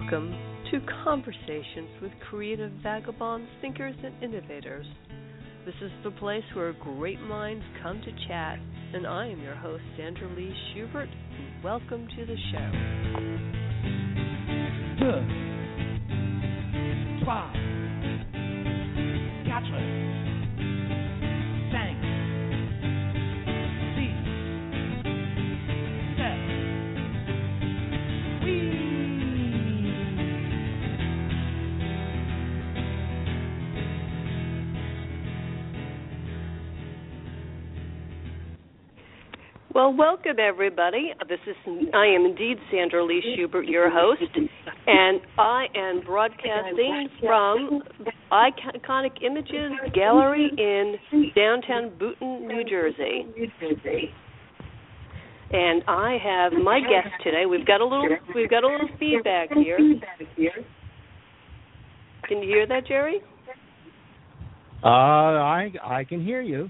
Welcome to Conversations with Creative Vagabonds, Thinkers, and Innovators. This is the place where great minds come to chat, and I am your host, Sandra Lee Schubert. Welcome to the show. Deux, quatre, Well, welcome everybody. This is I am indeed Sandra Lee Schubert, your host, and I am broadcasting from Iconic Images Gallery in downtown Boonton, New Jersey. And I have my guest today. We've got a little we've got a little feedback here. Can you hear that, Jerry? Uh, I I can hear you.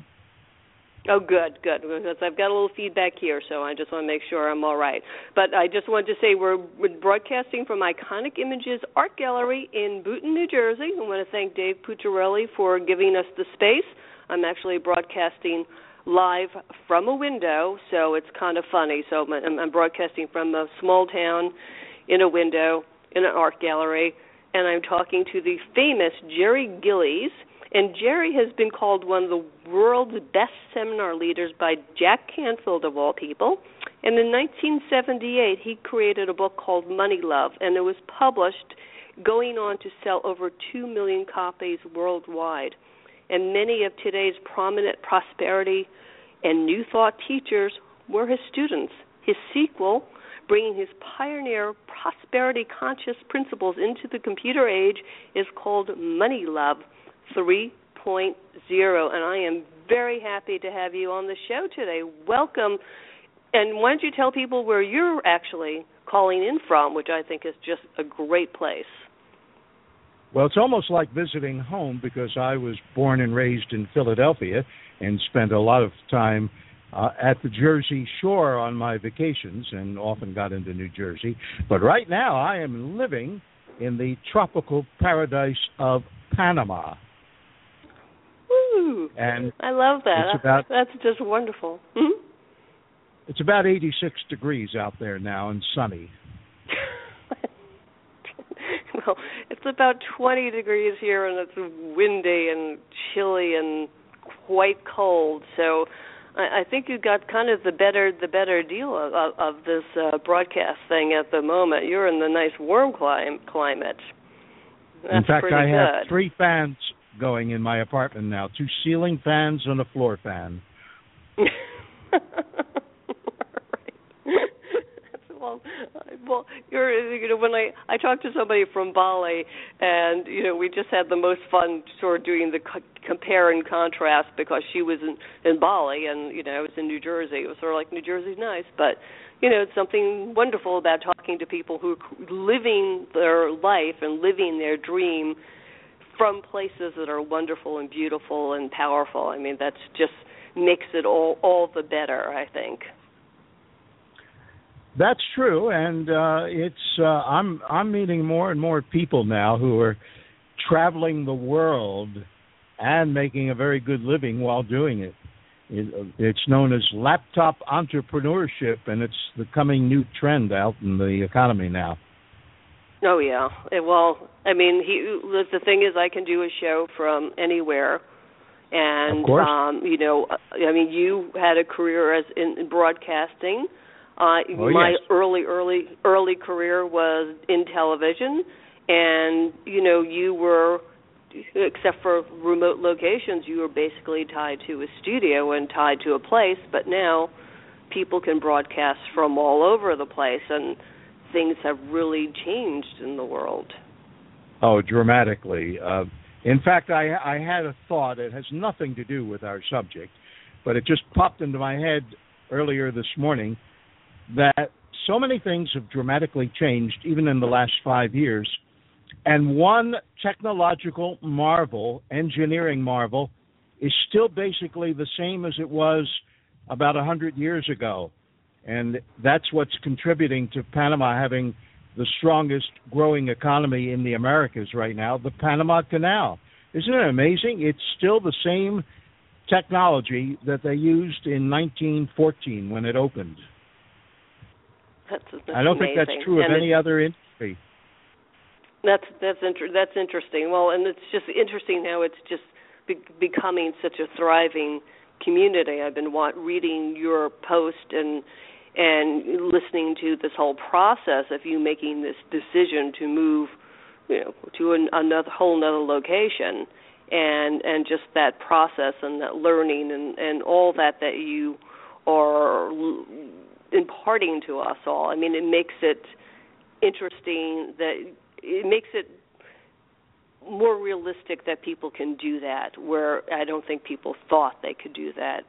Oh, good, good. Because I've got a little feedback here, so I just want to make sure I'm all right. But I just wanted to say we're, broadcasting from Iconic Images Art Gallery in Boonton, New Jersey. I want to thank Dave Pucciarelli for giving us the space. I'm actually broadcasting live from a window, so it's kind of funny. So I'm, I'm broadcasting from a small town in a window in an art gallery, and I'm talking to the famous Jerry Gillies. And Jerry has been called one of the world's best seminar leaders by Jack Canfield, of all people. And in 1978, he created a book called Money Love, and it was published going on to sell over 2 million copies worldwide. And many of today's prominent prosperity and New Thought teachers were his students. His sequel, bringing his pioneer prosperity conscious principles into the computer age, is called Money Love 3.0. And I am very happy to have you on the show today. Welcome. And why don't you tell people where you're actually calling in from, which I think is just a great place. Well, it's almost like visiting home because I was born and raised in Philadelphia and spent a lot of time uh, at the Jersey Shore on my vacations and often got into New Jersey. But right now I am living in the tropical paradise of Panama. And I love that. it's about- That's just wonderful. hmm It's about 86 degrees out there now and sunny. well, it's about 20 degrees here, and it's windy and chilly and quite cold. So, I, I think you got kind of the better the better deal of, of, of this uh, broadcast thing at the moment. You're in the nice warm clim- climate. That's in fact, pretty I have good. three fans going in my apartment now: two ceiling fans and a floor fan. well, well, you're you know when I I talked to somebody from Bali, and you know we just had the most fun sort of doing the co- compare and contrast because she was in in Bali and you know I was in New Jersey. It was sort of like New Jersey's nice, but you know it's something wonderful about talking to people who are living their life and living their dream from places that are wonderful and beautiful and powerful. I mean that's just makes it all all the better. I think. That's true, and uh, it's uh, I'm I'm meeting more and more people now who are traveling the world and making a very good living while doing it. it. It's known as laptop entrepreneurship, and it's the coming new trend out in the economy now. Oh yeah. Eh, Well, I mean, he the the thing is, I can do a show from anywhere, and Of course. um, you know, I mean, you had a career as in, in broadcasting. Uh, Oh, my yes. early, early, early career was in television, and you know you were except for remote locations you were basically tied to a studio and tied to a place but now people can broadcast from all over the place and things have really changed in the world. Oh dramatically. Uh, in fact I I had a thought. It has nothing to do with our subject but it just popped into my head earlier this morning that so many things have dramatically changed even in the last 5 years. And one technological marvel, engineering marvel, is still basically the same as it was about a 100 years ago. And that's what's contributing to Panama having the strongest growing economy in the Americas right now the Panama Canal. Isn't it amazing? It's still the same technology that they used in 1914 when it opened. That's, that's I don't amazing. think that's true of any other industry. That's that's inter- that's interesting. Well, and it's just interesting how it's just be- becoming such a thriving community. I've been wa- reading your post and and listening to this whole process of you making this decision to move, you know, to an, another whole another location, and and just that process and that learning and and all that that you are imparting to us all. I mean, it makes it interesting that it makes it more realistic that people can do that where I don't think people thought they could do that,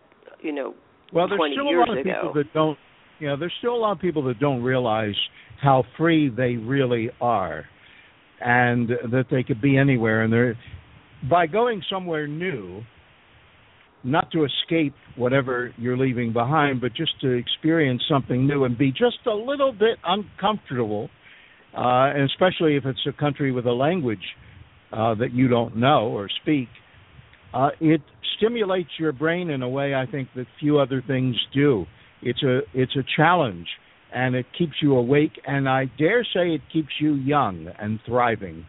you know, well, there's 20 still a years lot of ago. people that don't you know, there's still a lot of people that don't realize how free they really are and that they could be anywhere and they're by going somewhere new not to escape whatever you're leaving behind, but just to experience something new and be just a little bit uncomfortable uh, and especially if it's a country with a language uh, that you don't know or speak, uh, it stimulates your brain in a way I think that few other things do. It's a it's a challenge, and it keeps you awake, and I dare say it keeps you young and thriving.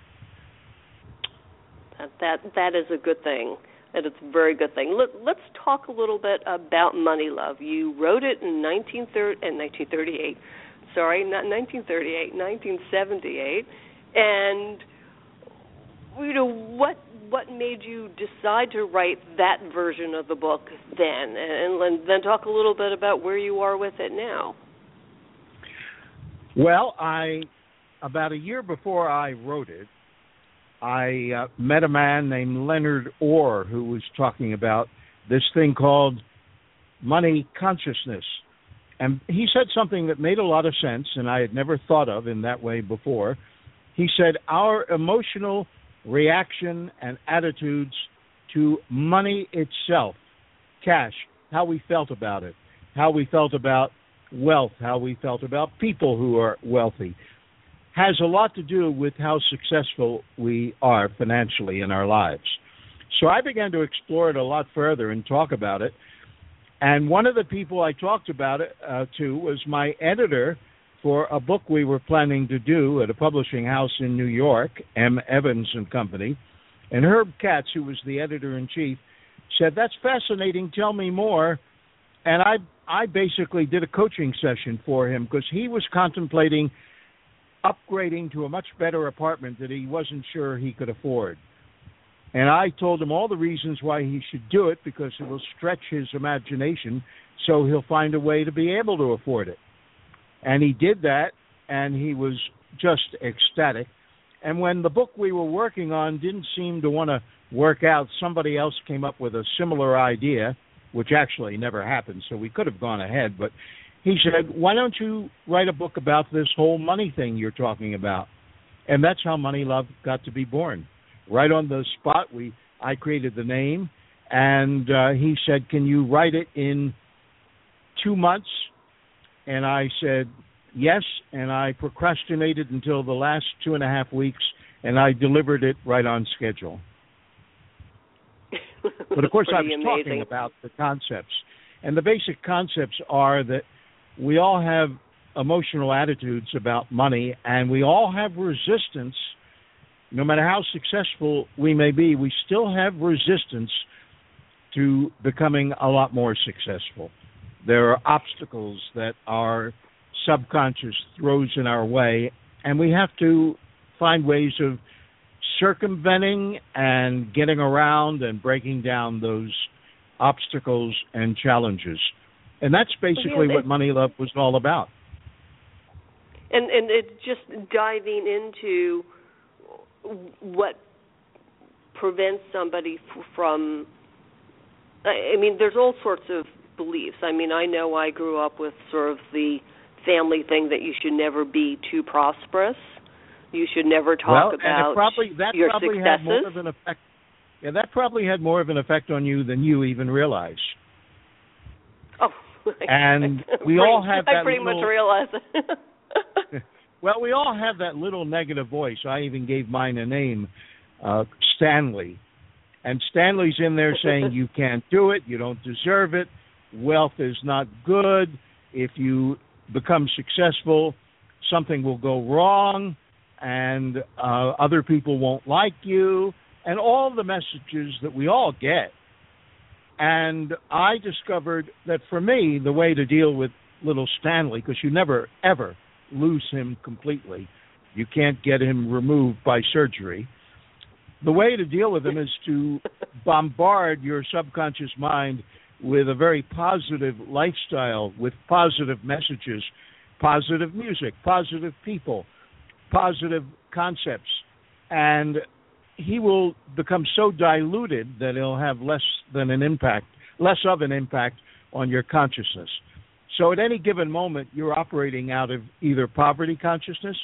That that, that is a good thing. That is a very good thing. Let, let's talk a little bit about Money Love. You wrote it in 1930 in 1938 sorry, not 1938, 1978. And you know what what made you decide to write that version of the book then, and, then talk a little bit about where you are with it now. Well, I about a year before I wrote it, I uh, met a man named Leonard Orr who was talking about this thing called money consciousness and he said something that made a lot of sense, and I had never thought of in that way before. He said, Our emotional reaction and attitudes to money itself, cash, how we felt about it, how we felt about wealth, how we felt about people who are wealthy, has a lot to do with how successful we are financially in our lives. So I began to explore it a lot further and talk about it. And one of the people I talked about it uh, to was my editor for a book we were planning to do at a publishing house in New York, M. Evans and Company. And Herb Katz, who was the editor in chief, said, "That's fascinating. Tell me more." And I I basically did a coaching session for him because he was contemplating upgrading to a much better apartment that he wasn't sure he could afford. And I told him all the reasons why he should do it because it will stretch his imagination so he'll find a way to be able to afford it. And he did that, and he was just ecstatic. And when the book we were working on didn't seem to want to work out, somebody else came up with a similar idea, which actually never happened, so we could have gone ahead. But he said, Why don't you write a book about this whole money thing you're talking about? And that's how Money Love got to be born right on the spot. We I created the name, and uh, he said, "Can you write it in two months?" And I said, "Yes." And I procrastinated until the last two and a half weeks, and I delivered it right on schedule. but of course, I was amazing. talking about the concepts, and the basic concepts are that we all have emotional attitudes about money, and we all have resistance no matter how successful we may be, we still have resistance to becoming a lot more successful. There are obstacles that our subconscious throws in our way, and we have to find ways of circumventing and getting around and breaking down those obstacles and challenges. And that's basically Yeah, what Money Love was all about. and and it's just diving into what prevents somebody from I mean there's all sorts of beliefs. I mean, I know I grew up with sort of the family thing that you should never be too prosperous. You should never talk well, about probably that your probably successes. had more of an effect. Yeah, that probably had more of an effect on you than you even realize. oh, And we all have that. I pretty little- much realize it. Well, we all have that little negative voice. I even gave mine a name, uh, Stanley. And Stanley's in there saying you can't do it, you don't deserve it, wealth is not good. If you become successful, something will go wrong, and uh, other people won't like you, and all the messages that we all get. And I discovered that for me, the way to deal with little Stanley, because you never, ever lose him completely, you can't get him removed by surgery. The way to deal with him is to bombard your subconscious mind with a very positive lifestyle, with positive messages, positive music, positive people, positive concepts. And he will become so diluted that he'll have less than an impact, less of an impact on your consciousness. So at any given moment, you're operating out of either poverty consciousness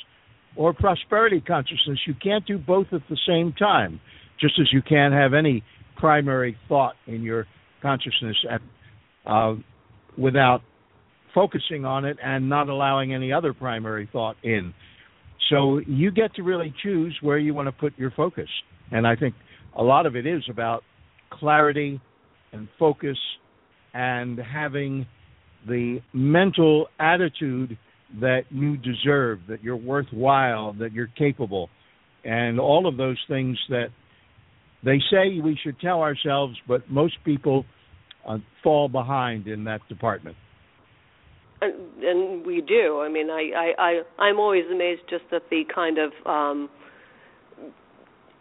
or prosperity consciousness. You can't do both at the same time, just as you can't have any primary thought in your consciousness at, uh, without focusing on it and not allowing any other primary thought in. So you get to really choose where you want to put your focus. And I think a lot of it is about clarity and focus and having the mental attitude that you deserve, that you're worthwhile, that you're capable, and all of those things that they say we should tell ourselves, but most people uh, fall behind in that department. and, and we do. I mean, I, I, I, I'm always amazed just at the kind of um,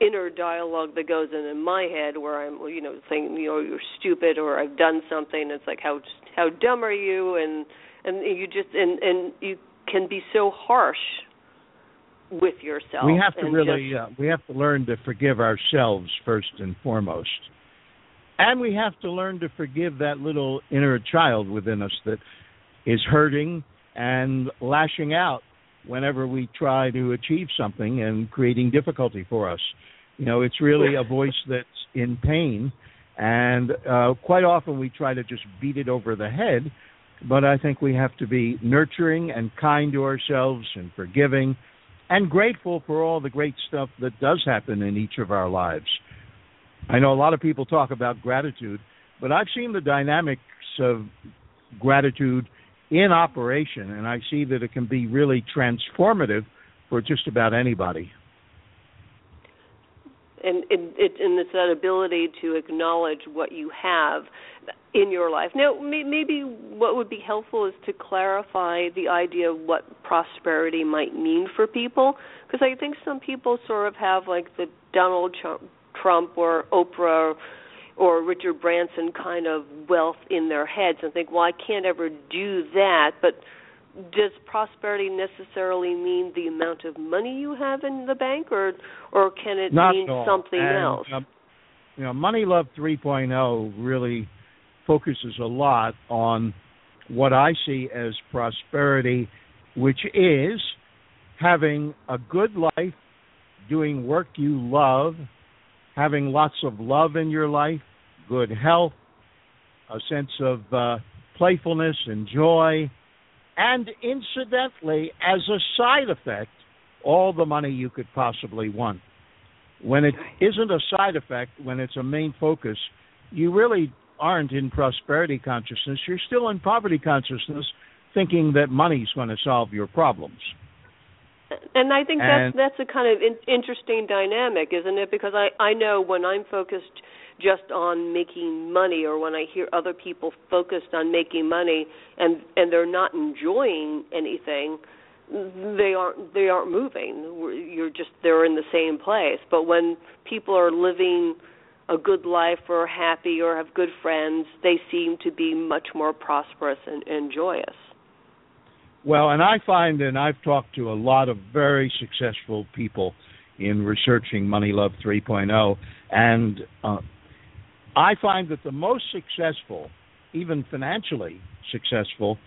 inner dialogue that goes in in my head, where I'm, you know, saying, you know, you're stupid, or I've done something. It's like, how, how dumb are you? And and you just, and and you can be so harsh with yourself. we have to really just- uh, we have to learn to forgive ourselves first and foremost and we have to learn to forgive that little inner child within us that is hurting and lashing out whenever we try to achieve something and creating difficulty for us you know it's really a voice that's in pain and uh quite often we try to just beat it over the head but i think we have to be nurturing and kind to ourselves and forgiving and grateful for all the great stuff that does happen in each of our lives. I know a lot of people talk about gratitude, but I've seen the dynamics of gratitude in operation, and I see that it can be really transformative for just about anybody. and it, it and it's that ability to acknowledge what you have in your life. Now, may, maybe what would be helpful is to clarify the idea of what prosperity might mean for people, because I think some people sort of have like the Donald Trump, Trump or Oprah or Richard Branson kind of wealth in their heads and think, well, I can't ever do that, but does prosperity necessarily mean the amount of money you have in the bank or or can it Not mean something And, else um, you know, Money Love 3.0 really focuses a lot on what I see as prosperity, which is having a good life, doing work you love, having lots of love in your life, good health, a sense of uh, playfulness and joy, and incidentally, as a side effect, all the money you could possibly want. When it isn't a side effect, when it's a main focus, you really aren't in prosperity consciousness. You're still in poverty consciousness, thinking that money's going to solve your problems. and I think And- that's that's a kind of in, interesting dynamic, isn't it? Because I I know when I'm focused just on making money, or when I hear other people focused on making money, and and they're not enjoying anything, they aren't they aren't moving. You're just they're in the same place. But when people are living a good life or happy or have good friends, they seem to be much more prosperous and, and joyous. Well, and I find, and I've talked to a lot of very successful people in researching Money Love 3.0, and uh, I find that the most successful, even financially successful,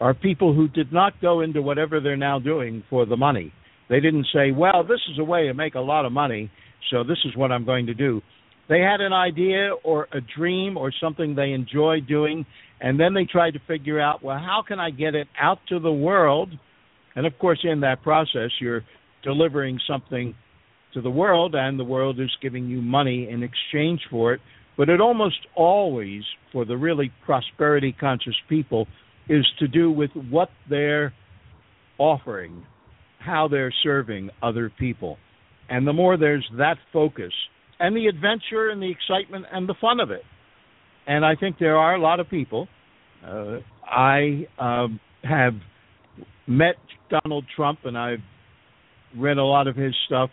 are people who did not go into whatever they're now doing for the money. They didn't say, well, this is a way to make a lot of money, so this is what I'm going to do. They had an idea or a dream or something they enjoyed doing, and then they tried to figure out, well, how can I get it out to the world? And of course, in that process, you're delivering something to the world, and the world is giving you money in exchange for it. But it almost always, for the really prosperity conscious people, is to do with what they're offering, how they're serving other people. And the more there's that focus, and the adventure and the excitement and the fun of it. And I think there are a lot of people. Uh, I um, have met Donald Trump and I've read a lot of his stuff.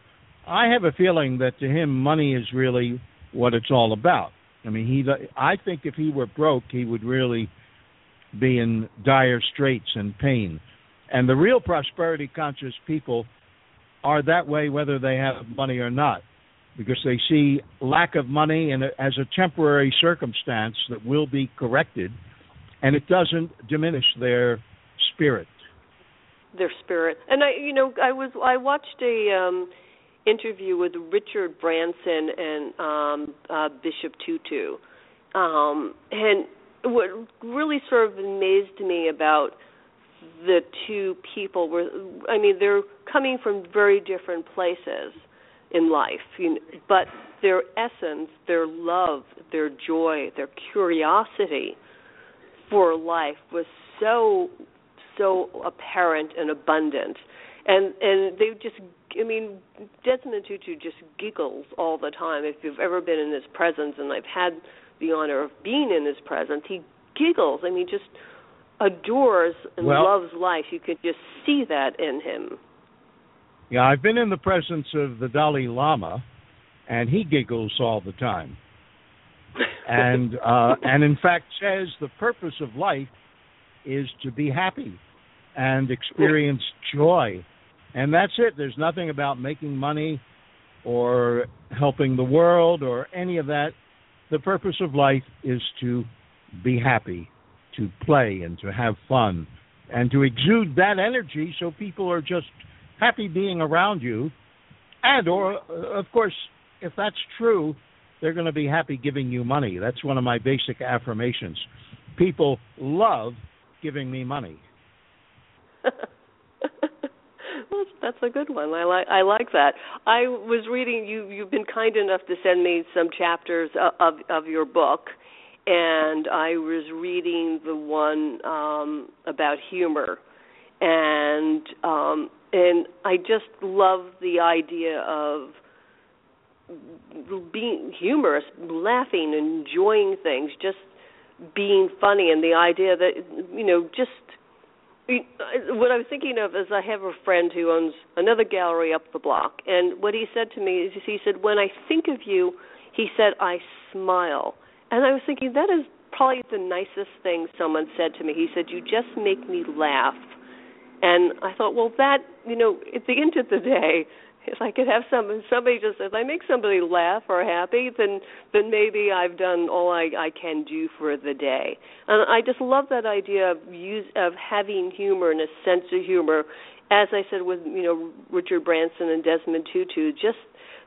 I have a feeling that to him, money is really what it's all about. I mean, he. I think if he were broke, he would really be in dire straits and pain. And the real prosperity conscious people are that way whether they have money or not because they see lack of money and as a temporary circumstance that will be corrected, and it doesn't diminish their spirit. Their spirit, and I, you know, I was I watched a um, interview with Richard Branson and um, uh, Bishop Tutu, um, and what really sort of amazed me about the two people were, I mean, they're coming from very different places in life. You know, but their essence, their love, their joy, their curiosity for life was so so apparent and abundant. And and they just I mean Desmond Tutu just giggles all the time. If you've ever been in his presence and I've had the honor of being in his presence, he giggles. I mean just adores and well, loves life. You could just see that in him. Yeah, I've been in the presence of the Dalai Lama, and he giggles all the time, and uh, and in fact says the purpose of life is to be happy and experience joy, and that's it. There's nothing about making money or helping the world or any of that. The purpose of life is to be happy, to play and to have fun, and to exude that energy so people are just happy being around you, and or uh, of course, if that's true, they're going to be happy giving you money. That's one of my basic affirmations. People love giving me money. well, that's a good one. I like I like that. I was reading you. You've been kind enough to send me some chapters of of your book, and I was reading the one um, about humor, and um, and I just love the idea of being humorous, laughing, enjoying things, just being funny, and the idea that you know, just what I was thinking of is I have a friend who owns another gallery up the block, and what he said to me is he said, "When I think of you," he said, "I smile," and I was thinking that is probably the nicest thing someone said to me. He said, "You just make me laugh." And I thought, well, that you know, at the end of the day, if I could have some somebody just if I make somebody laugh or happy, then then maybe I've done all I I can do for the day. And I just love that idea of use of having humor and a sense of humor. As I said with you know Richard Branson and Desmond Tutu, just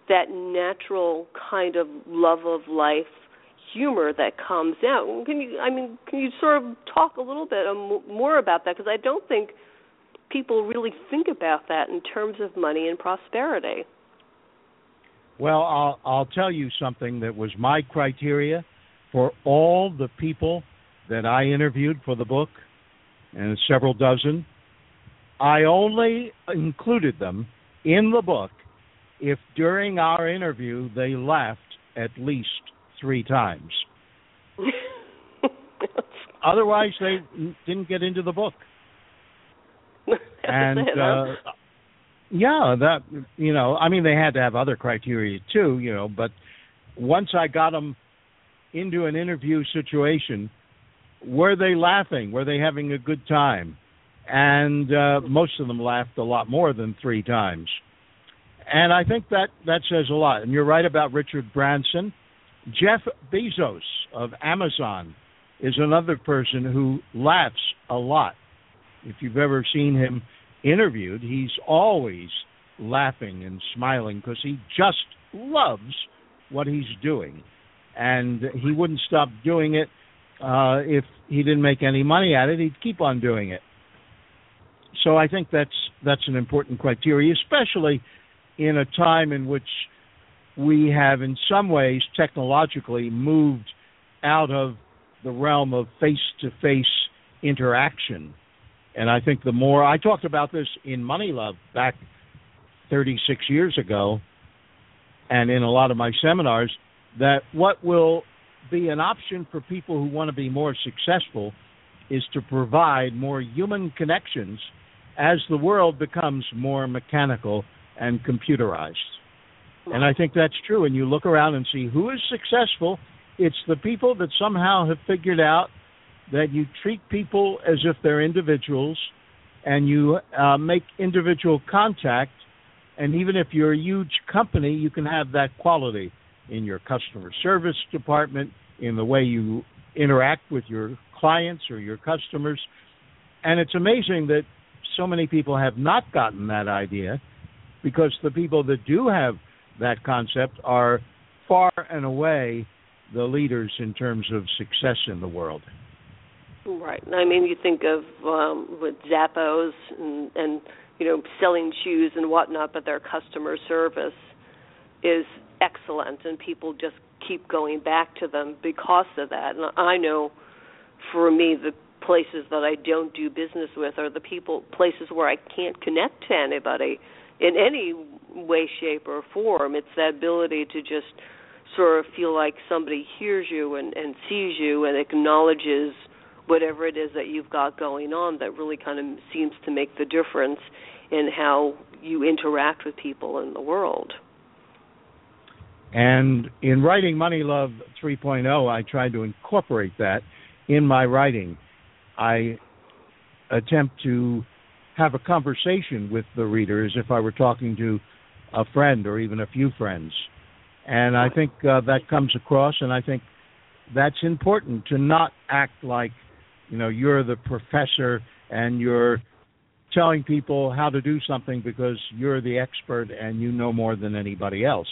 that natural kind of love of life humor that comes out. Can you I mean can you sort of talk a little bit um, more about that because I don't think people really think about that in terms of money and prosperity. Well, I'll I'll tell you something that was my criteria for all the people that I interviewed for the book, and several dozen. I only included them in the book if during our interview they laughed at least three times. Otherwise, they didn't get into the book. and uh, yeah, that you know, I mean, they had to have other criteria too, you know. But once I got them into an interview situation, were they laughing? Were they having a good time? And uh, most of them laughed a lot more than three times. And I think that that says a lot. And you're right about Richard Branson. Jeff Bezos of Amazon is another person who laughs a lot. If you've ever seen him interviewed, he's always laughing and smiling because he just loves what he's doing. And he wouldn't stop doing it uh, if he didn't make any money at it. He'd keep on doing it. So I think that's that's an important criteria, especially in a time in which we have, in some ways, technologically moved out of the realm of face to face interaction. And I think the more I talked about this in Money Love back 36 years ago, and in a lot of my seminars, that what will be an option for people who want to be more successful is to provide more human connections as the world becomes more mechanical and computerized. And I think that's true. And you look around and see who is successful. It's the people that somehow have figured out that you treat people as if they're individuals and you uh, make individual contact. And even if you're a huge company, you can have that quality in your customer service department, in the way you interact with your clients or your customers. And it's amazing that so many people have not gotten that idea because the people that do have that concept are far and away the leaders in terms of success in the world. Right. I mean, you think of um, with Zappos and, and you know selling shoes and whatnot, but their customer service is excellent, and people just keep going back to them because of that. And I know, for me, the places that I don't do business with are the people places where I can't connect to anybody in any way, shape, or form. It's that ability to just sort of feel like somebody hears you and, and sees you and acknowledges whatever it is that you've got going on that really kind of seems to make the difference in how you interact with people in the world. And in writing Money Love 3.0, I tried to incorporate that in my writing. I attempt to have a conversation with the reader as if I were talking to a friend or even a few friends. And I think uh, that comes across, and I think that's important to not act like, you know, you're the professor and you're telling people how to do something because you're the expert and you know more than anybody else.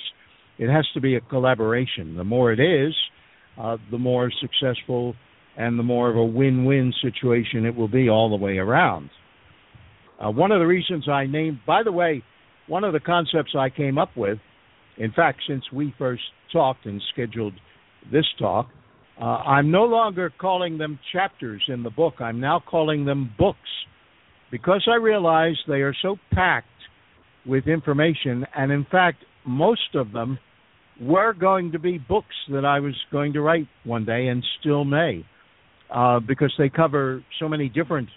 It has to be a collaboration. The more it is, uh, the more successful and the more of a win-win situation it will be all the way around. Uh, one of the reasons I named, by the way, one of the concepts I came up with, in fact, since we first talked and scheduled this talk, uh, I'm no longer calling them chapters in the book. I'm now calling them books because I realize they are so packed with information, and in fact, most of them were going to be books that I was going to write one day and still may, uh, because they cover so many different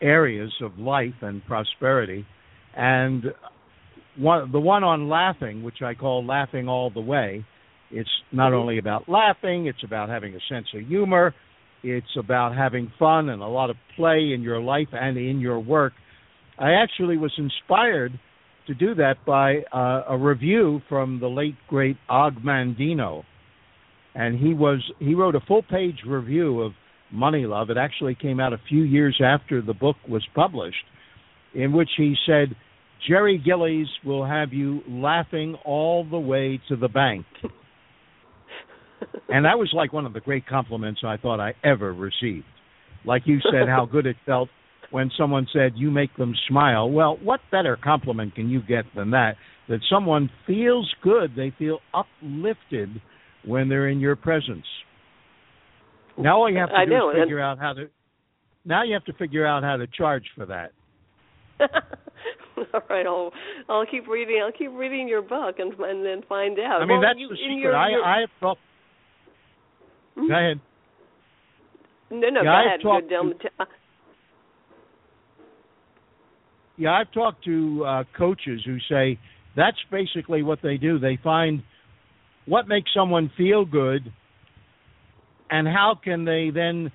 areas of life and prosperity. And one, the one on laughing, which I call Laughing All the Way, it's not only about laughing, it's about having a sense of humor, it's about having fun and a lot of play in your life and in your work. I actually was inspired to do that by uh, a review from the late great Og Mandino, and he was he wrote a full page review of Money Love. It actually came out a few years after the book was published, in which he said, Jerry Gillies will have you laughing all the way to the bank. and that was like one of the great compliments I thought I ever received. Like you said, how good it felt when someone said, You make them smile. Well, what better compliment can you get than that? That someone feels good, they feel uplifted when they're in your presence. Now all you have to I do know, is figure out how to. Now you have to figure out how to charge for that. all right, I'll I'll keep reading. I'll keep reading your book and and then find out. I mean, well, that's you, the secret. Your, I your, I have talked. Hmm? Go ahead. No, no, Yeah, go I have ahead. talked to- the- yeah, I've talked to uh, coaches who say that's basically what they do. They find what makes someone feel good, and how can they then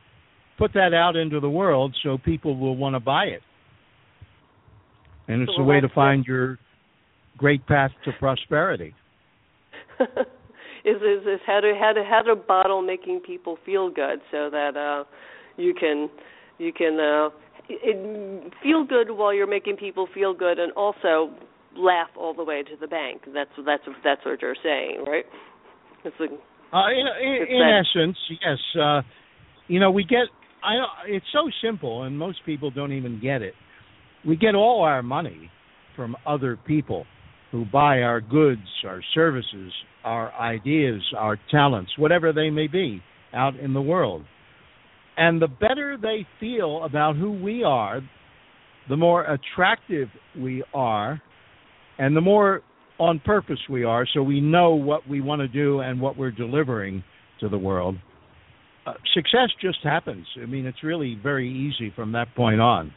put that out into the world so people will want to buy it. And it's well, a way to find your great path to prosperity. is is is how to how to how to bottle making people feel good so that uh you can you can uh it, feel good while you're making people feel good and also laugh all the way to the bank. That's that's that's what you're saying, right? It's like, uh, in in, in essence, yes. Uh, you know, we get. I. It's so simple, and most people don't even get it. We get all our money from other people who buy our goods, our services, our ideas, our talents, whatever they may be, out in the world. And the better they feel about who we are, the more attractive we are, and the more on purpose we are, so we know what we want to do and what we're delivering to the world. Uh, success just happens. I mean, it's really very easy from that point on.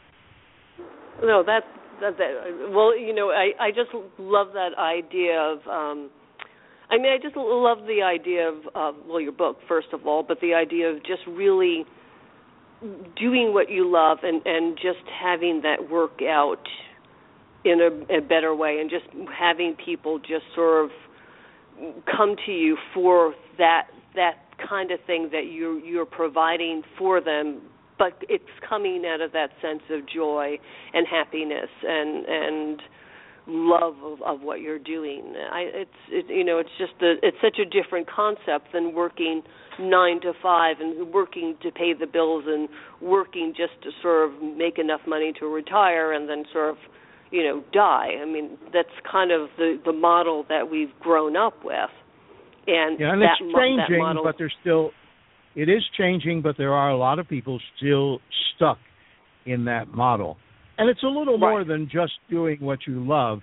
No, that, that, that well, you know, I I just love that idea of. um I mean, I just love the idea of, uh, well, your book first of all, but the idea of just really doing what you love and and just having that work out in a, a better way and just having people just sort of come to you for that that kind of thing that you're you're providing for them but it's coming out of that sense of joy and happiness and and love of, of what you're doing. I, it's it, you know it's just a, it's such a different concept than working nine to five and working to pay the bills and working just to sort of make enough money to retire and then sort of you know die. I mean that's kind of the the model that we've grown up with. And, yeah, and that, it's changing, model, but there's still it is changing, but there are a lot of people still stuck in that model. And it's a little right. more than just doing what you love.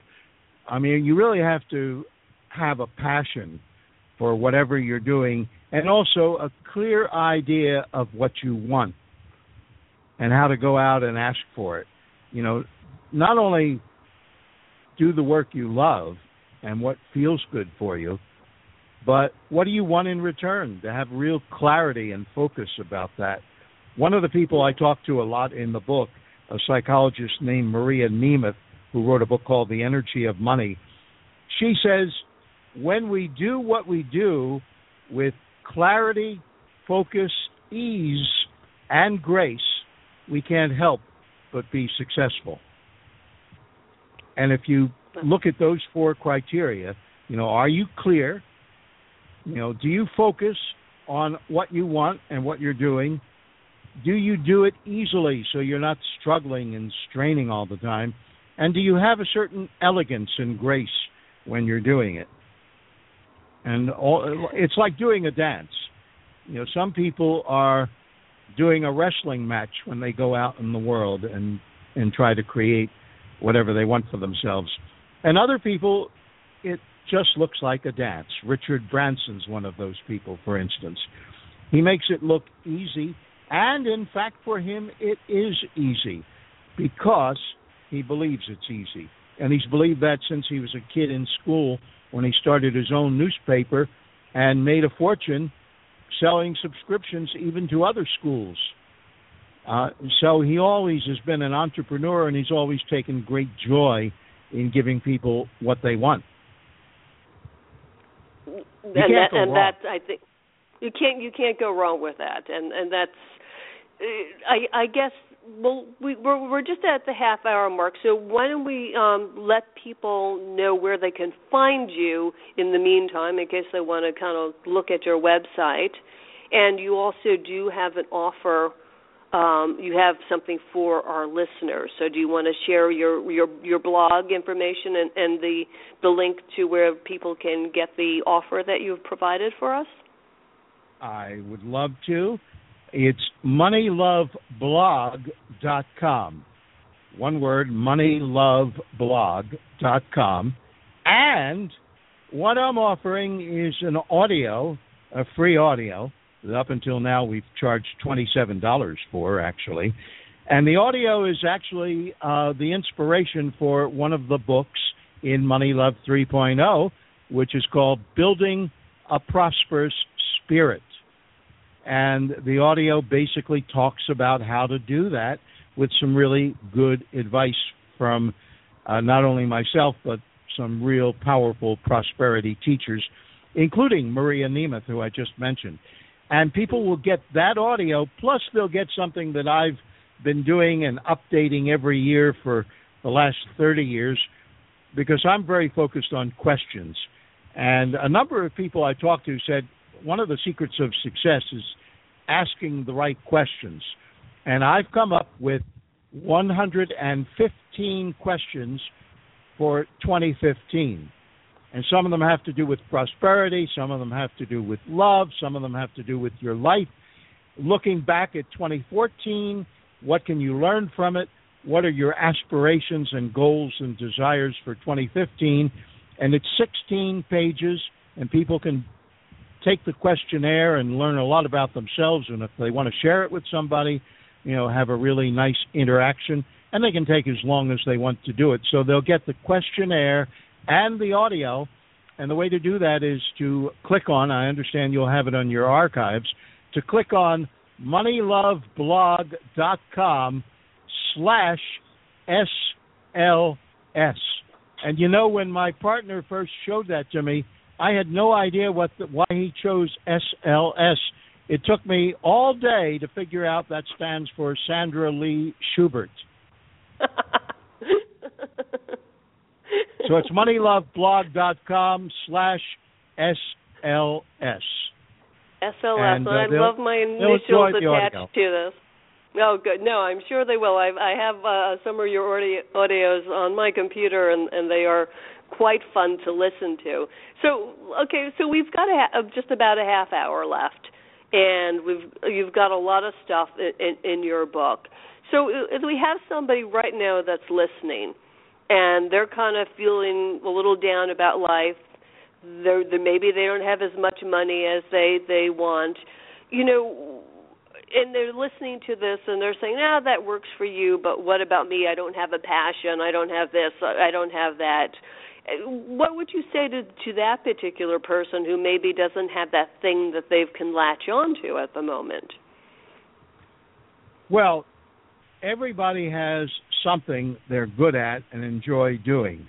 I mean, you really have to have a passion for whatever you're doing and also a clear idea of what you want and how to go out and ask for it. You know, not only do the work you love and what feels good for you, but what do you want in return? To have real clarity and focus about that. One of the people I talk to a lot in the book a psychologist named Maria Nemeth, who wrote a book called The Energy of Money. She says, when we do what we do with clarity, focus, ease, and grace, we can't help but be successful. And if you look at those four criteria, you know, are you clear? You know, do you focus on what you want and what you're doing? do you do it easily so you're not struggling and straining all the time? And do you have a certain elegance and grace when you're doing it? And all, it's like doing a dance. You know, some people are doing a wrestling match when they go out in the world and and try to create whatever they want for themselves. And other people, it just looks like a dance. Richard Branson's one of those people, for instance. He makes it look easy and in fact, for him, it is easy because he believes it's easy. And he's believed that since he was a kid in school when he started his own newspaper and made a fortune selling subscriptions even to other schools. Uh, so he always has been an entrepreneur and he's always taken great joy in giving people what they want. You and that, and that I think you can't you can't go wrong with that. And and that's I, I guess well we we're, we're just at the half hour mark. So why don't we um let people know where they can find you in the meantime in case they want to kind of look at your website. And you also do have an offer um you have something for our listeners so do you want to share your your your blog information and and the the link to where people can get the offer that you've provided for us I would love to. It's moneyloveblog.com. One word, moneyloveblog.com. And what I'm offering is an audio, a free audio, up until now we've charged $27 for, actually. And the audio is actually uh, the inspiration for one of the books in Money Love 3.0, which is called Building a Prosperous Spirit. And the audio basically talks about how to do that with some really good advice from uh, not only myself, but some real powerful prosperity teachers, including Maria Nemeth, who I just mentioned. And people will get that audio, plus they'll get something that I've been doing and updating every year for the last 30 years because I'm very focused on questions. And a number of people I talked to said one of the secrets of success is asking the right questions. And I've come up with 115 questions for 2015. And some of them have to do with prosperity, some of them have to do with love, some of them have to do with your life. Looking back at 2014, what can you learn from it? What are your aspirations and goals and desires for 2015? And it's 16 pages, and people can take the questionnaire and learn a lot about themselves. And if they want to share it with somebody, you know, have a really nice interaction, and they can take as long as they want to do it. So they'll get the questionnaire and the audio. And the way to do that is to click on, I understand you'll have it on your archives, to click on moneyloveblog.com slash SLS. And you know, when my partner first showed that to me, I had no idea what the, why he chose SLS. It took me all day to figure out that stands for Sandra Lee Schubert. so it's moneyloveblog.com slash SLS. SLS, and, uh, I love my initials attached to this. Oh, good. No, I'm sure they will. I've, I have uh, some of your audio, audios on my computer, and, and they are quite fun to listen to. So, okay, so we've got a, uh, just about a half hour left, and we've you've got a lot of stuff in, in, in your book. So, if we have somebody right now that's listening, and they're kind of feeling a little down about life, they're, they're maybe they don't have as much money as they they want, you know and they're listening to this and they're saying, "Ah, that works for you, but what about me? I don't have a passion. I don't have this. I don't have that." What would you say to to that particular person who maybe doesn't have that thing that they can latch onto at the moment? Well, everybody has something they're good at and enjoy doing.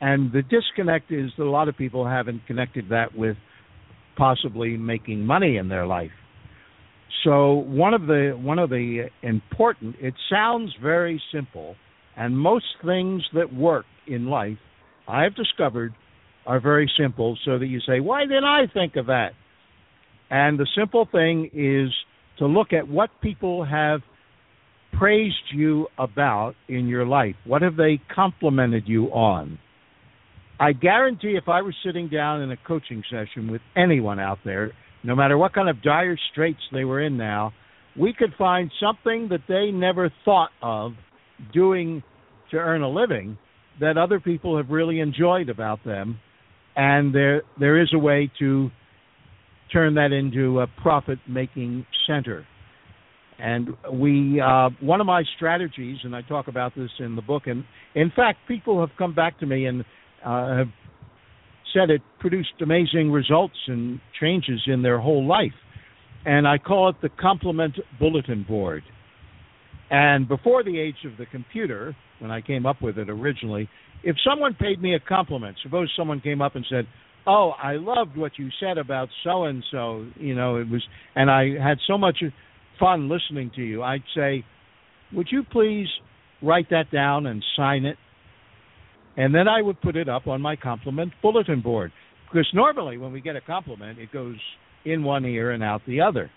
And the disconnect is that a lot of people haven't connected that with possibly making money in their life. So one of the one of the important it sounds very simple and most things that work in life I have discovered are very simple so that you say why didn't I think of that? And the simple thing is to look at what people have praised you about in your life. What have they complimented you on? I guarantee if I were sitting down in a coaching session with anyone out there no matter what kind of dire straits they were in now, we could find something that they never thought of doing to earn a living that other people have really enjoyed about them and there there is a way to turn that into a profit making center and we uh, one of my strategies and I talk about this in the book and in fact people have come back to me and uh, have said it produced amazing results and changes in their whole life. And I call it the Compliment Bulletin Board. And before the age of the computer, when I came up with it originally, if someone paid me a compliment, suppose someone came up and said, "Oh, I loved what you said about so and so," you know, it was, and I had so much fun listening to you. I'd say, "Would you please write that down and sign it?" and then I would put it up on my compliment bulletin board. Because normally when we get a compliment, it goes in one ear and out the other.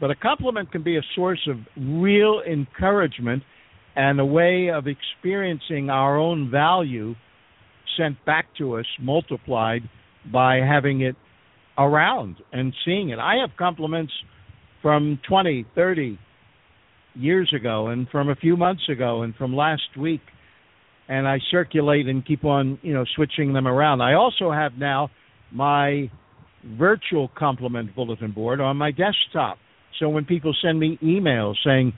But a compliment can be a source of real encouragement and a way of experiencing our own value sent back to us multiplied by having it around and seeing it. I have compliments from 20, 30 years ago and from a few months ago and from last week and I circulate and keep on, you know, switching them around. I also have now my virtual compliment bulletin board on my desktop. So when people send me emails saying,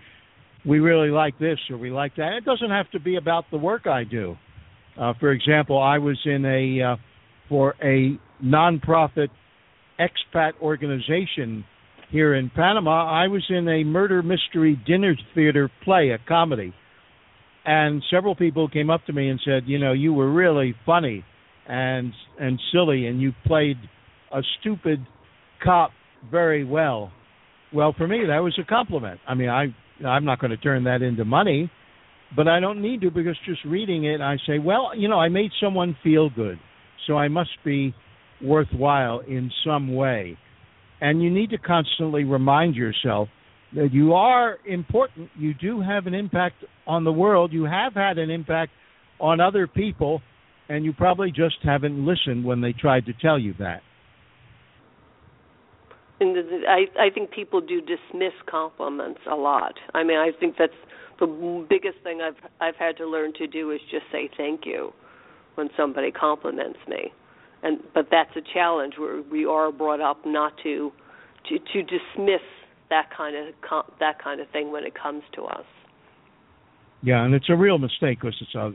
we really like this or we like that. It doesn't have to be about the work I do. Uh, for example, I was in a uh, for a nonprofit expat organization here in Panama. I was in a murder mystery dinner theater play, a comedy, and several people came up to me and said, "You know, you were really funny and and silly, and you played a stupid cop very well." Well, for me, that was a compliment. I mean, I I'm not going to turn that into money, but I don't need to because just reading it, I say, well, you know, I made someone feel good, so I must be worthwhile in some way. And you need to constantly remind yourself that you are important. You do have an impact on the world. You have had an impact on other people, and you probably just haven't listened when they tried to tell you that. And I I think people do dismiss compliments a lot. I mean, I think that's the biggest thing I've I've had to learn to do is just say thank you when somebody compliments me. And but that's a challenge where we are brought up not to to to dismiss that kind of that kind of thing when it comes to us. Yeah, and it's a real mistake because it's a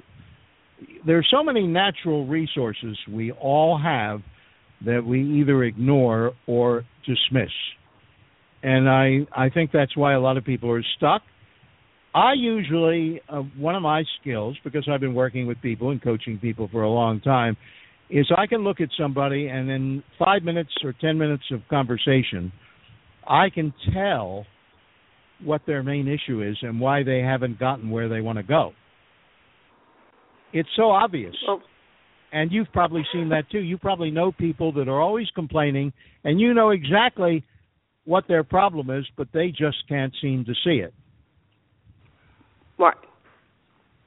there are so many natural resources we all have that we either ignore or dismiss. And I I think that's why a lot of people are stuck. I usually uh, one of my skills because I've been working with people and coaching people for a long time is I can look at somebody and in 5 minutes or 10 minutes of conversation I can tell what their main issue is and why they haven't gotten where they want to go. It's so obvious. Well, and you've probably seen that too. You probably know people that are always complaining, and you know exactly what their problem is, but they just can't seem to see it. Right.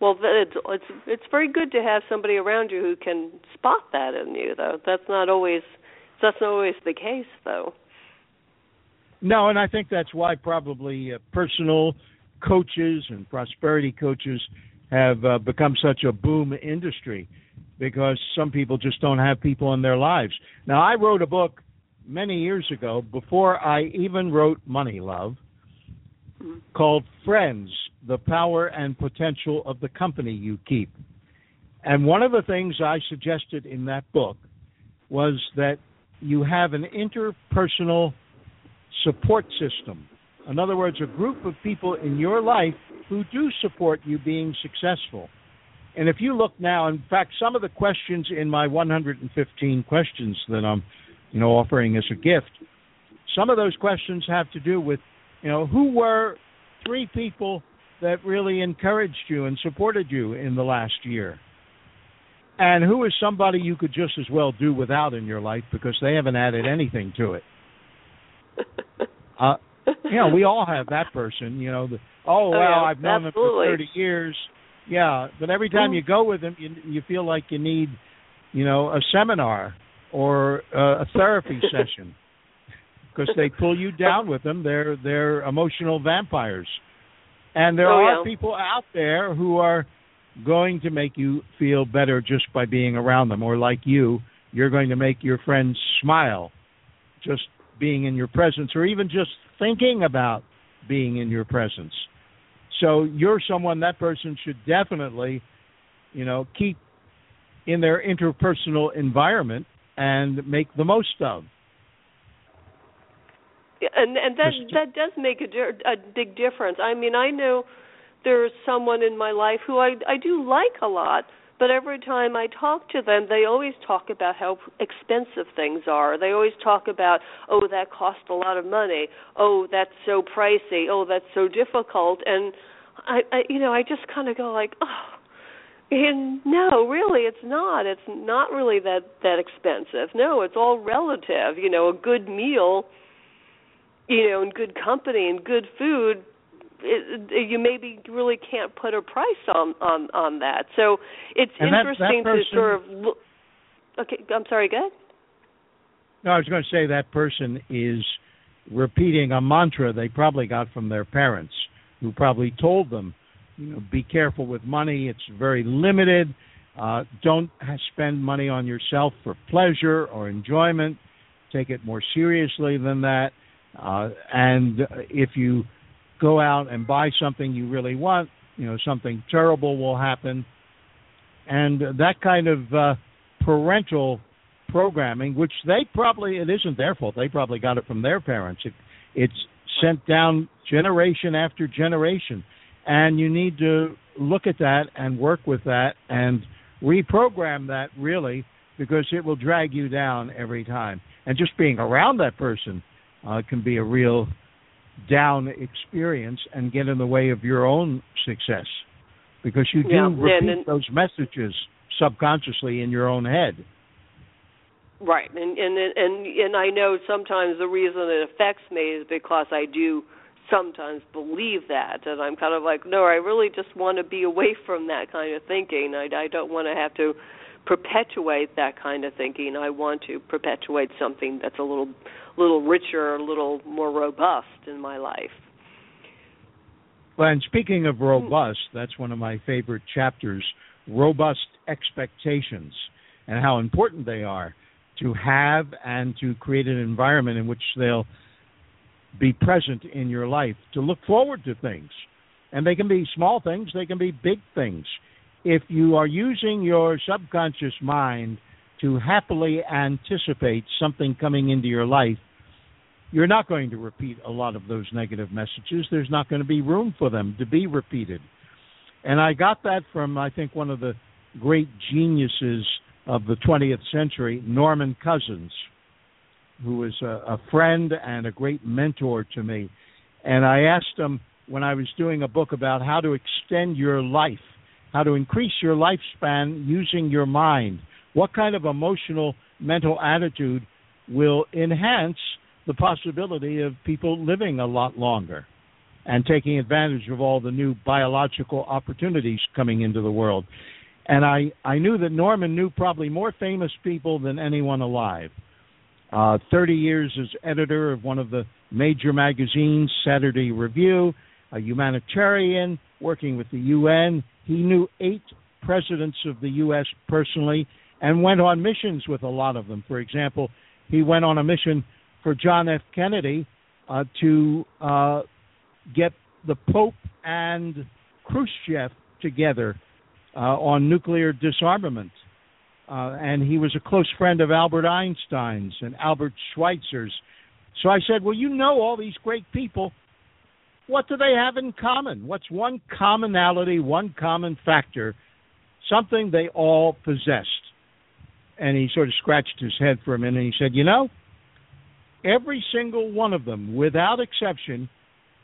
Well, it's it's it's very good to have somebody around you who can spot that in you, though. That's not always that's not always the case, though. No, and I think that's why probably uh, personal coaches and prosperity coaches have uh, become such a boom industry because some people just don't have people in their lives. Now, I wrote a book many years ago before I even wrote Money Love called Friends The Power and Potential of the Company You Keep. And one of the things I suggested in that book was that you have an interpersonal support system. In other words, a group of people in your life who do support you being successful. And if you look now, in fact, some of the questions in my 115 questions that I'm, you know, offering as a gift, some of those questions have to do with, you know, who were three people that really encouraged you and supported you in the last year? And who is somebody you could just as well do without in your life because they haven't added anything to it? Uh, you know, we all have that person. You know, the, oh well, yeah, I've known absolutely. them for 30 years yeah, but every time you go with them, you you feel like you need, you know, a seminar or uh, a therapy session because they pull you down with them. They're they're emotional vampires, and there Oh, are yeah. people out there who are going to make you feel better just by being around them, or like you, you're going to make your friends smile just being in your presence, or even just thinking about being in your presence. So you're someone that person should definitely, you know, keep in their interpersonal environment and make the most of. And and that that does make a, a big difference. I mean, I know there's someone in my life who I I do like a lot, but every time I talk to them, they always talk about how expensive things are. They always talk about, oh, that cost a lot of money. Oh, that's so pricey. Oh, that's so difficult. And I, I you know, I just kind of go like, oh. And no, really, it's not. It's not really that that expensive. No, it's all relative. You know, a good meal you know, and good company and good food, it, it, you maybe really can't put a price on on on that. So it's And that- that interesting person- to sort of look. Okay, I'm sorry. Go ahead. No, I was going to say that person is repeating a mantra they probably got from their parents, who probably told them, you know, be careful with money. It's very limited. Uh, don't spend money on yourself for pleasure or enjoyment. Take it more seriously than that. Uh, and if you go out and buy something you really want, you know, something terrible will happen. And that kind of uh, parental programming, which they probably it isn't their fault. They probably got it from their parents. It, it's sent down generation after generation, and you need to look at that and work with that and reprogram that really because it will drag you down every time. And just being around that person uh, can be a real down experience and get in the way of your own success because you do Yeah, repeat and- and- those messages subconsciously in your own head. Right, and and and and I know sometimes the reason it affects me is because I do sometimes believe that, and I'm kind of like, no, I really just want to be away from that kind of thinking. I I don't want to have to perpetuate that kind of thinking. I want to perpetuate something that's a little little richer, a little more robust in my life. Well, and speaking of robust, that's one of my favorite chapters robust expectations and how important they are to have and to create an environment in which they'll be present in your life, to look forward to things. And they can be small things, they can be big things. If you are using your subconscious mind to happily anticipate something coming into your life, you're not going to repeat a lot of those negative messages. There's not going to be room for them to be repeated. And I got that from, I think, one of the great geniuses of the 20th century, Norman Cousins, who was a, a friend and a great mentor to me. And I asked him when I was doing a book about how to extend your life, how to increase your lifespan using your mind, what kind of emotional, mental attitude will enhance the possibility of people living a lot longer and taking advantage of all the new biological opportunities coming into the world. And I, I knew that Norman knew probably more famous people than anyone alive. Uh, 30 years as editor of one of the major magazines, Saturday Review, a humanitarian working with the UN. He knew eight presidents of the U.S. personally and went on missions with a lot of them. For example, he went on a mission for John F. Kennedy uh, to uh, get the Pope and Khrushchev together uh, on nuclear disarmament. Uh, and he was a close friend of Albert Einstein's and Albert Schweitzer's. So I said, Well, you know all these great people. What do they have in common? What's one commonality, one common factor, something they all possessed? And he sort of scratched his head for a minute and he said, You know, every single one of them, without exception,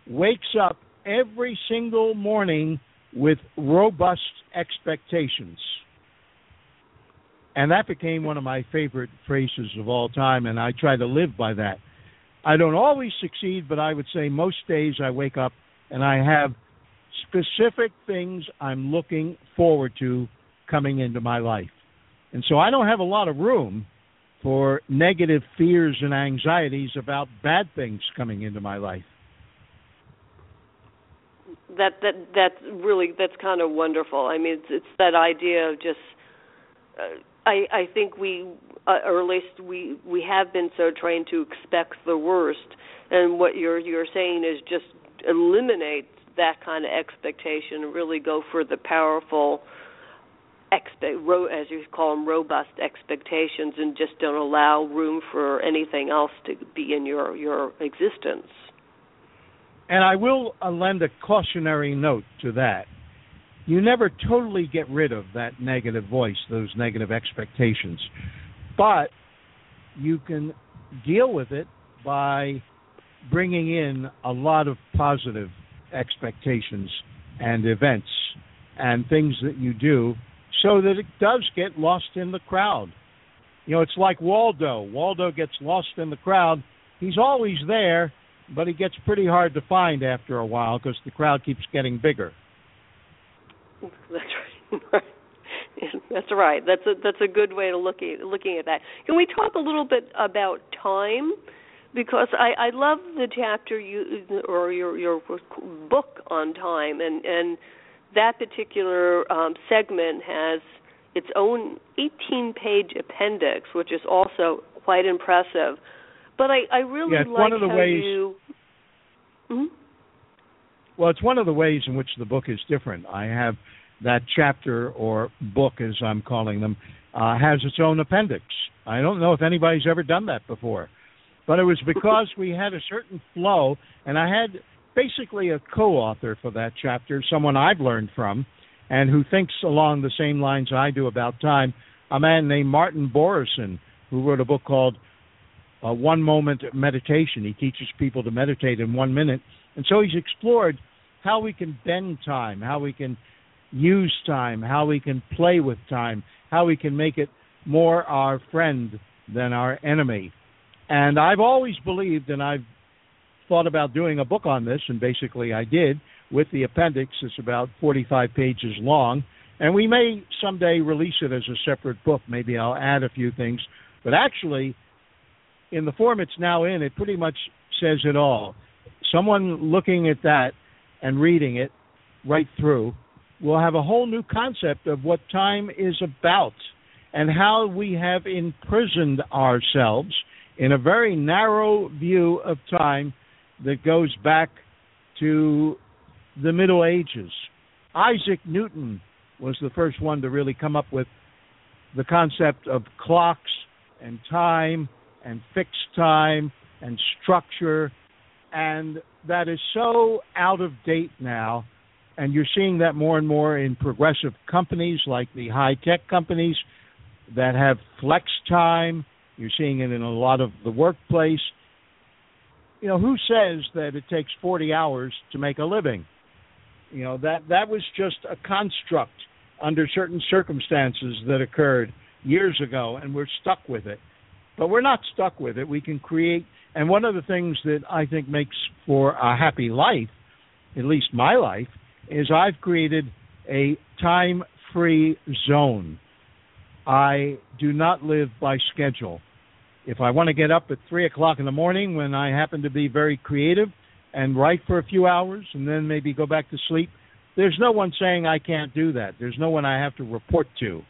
wakes up every single morning with robust expectations. And that became one of my favorite phrases of all time, and I try to live by that. I don't always succeed, but I would say most days I wake up and I have specific things I'm looking forward to coming into my life. And so I don't have a lot of room for negative fears and anxieties about bad things coming into my life. That that that's really that's kind of wonderful. I mean, it's, it's that idea of just. Uh, I I think we, uh, or at least we we have been so trained to expect the worst, and what you're you're saying is just eliminate that kind of expectation and really go for the powerful expect ro- as you call them robust expectations and just don't allow room for anything else to be in your your existence And I will uh, lend a cautionary note to that. You never totally get rid of that negative voice, those negative expectations, but you can deal with it by bringing in a lot of positive expectations and events and things that you do so that it does get lost in the crowd. You know, it's like Waldo. Waldo gets lost in the crowd. He's always there, but he gets pretty hard to find after a while because the crowd keeps getting bigger. That's right. That's right. That's a that's a good way to look at looking at that. Can we talk a little bit about time? Because I I love the chapter you or your your book on time and and that particular um, segment has its own 18 page appendix, which is also quite impressive. But I I really Yeah, like one of the how ways- you. Mhm. Well, it's one of the ways in which the book is different. I have that chapter or book, as I'm calling them, uh, has its own appendix. I don't know if anybody's ever done that before, but it was because we had a certain flow, and I had basically a co-author for that chapter, someone I've learned from, and who thinks along the same lines I do about time. A man named Martin Boroson, who wrote a book called uh, One Moment Meditation. He teaches people to meditate in one minute, and so he's explored how we can bend time, how we can use time, how we can play with time, how we can make it more our friend than our enemy. And I've always believed, and I've thought about doing a book on this, and basically I did with the appendix. It's about 45 pages long, and we may someday release it as a separate book. Maybe I'll add a few things, but actually, in the form it's now in, it pretty much says it all. Someone looking at that and reading it right through will have a whole new concept of what time is about and how we have imprisoned ourselves in a very narrow view of time that goes back to the Middle Ages. Isaac Newton was the first one to really come up with the concept of clocks and time and fixed time and structure and that is so out of date now and you're seeing that more and more in progressive companies like the high tech companies that have flex time. You're seeing it in a lot of the workplace. You know who says that it takes 40 hours to make a living? You know that that was just a construct under certain circumstances that occurred years ago and we're stuck with it. But we're not stuck with it. We can create and one of the things that I think makes for a happy life, at least my life, is I've created a time free zone. I do not live by schedule. If I want to get up at 3 o'clock in the morning when I happen to be very creative and write for a few hours and then maybe go back to sleep, there's no one saying I can't do that. There's no one I have to report to.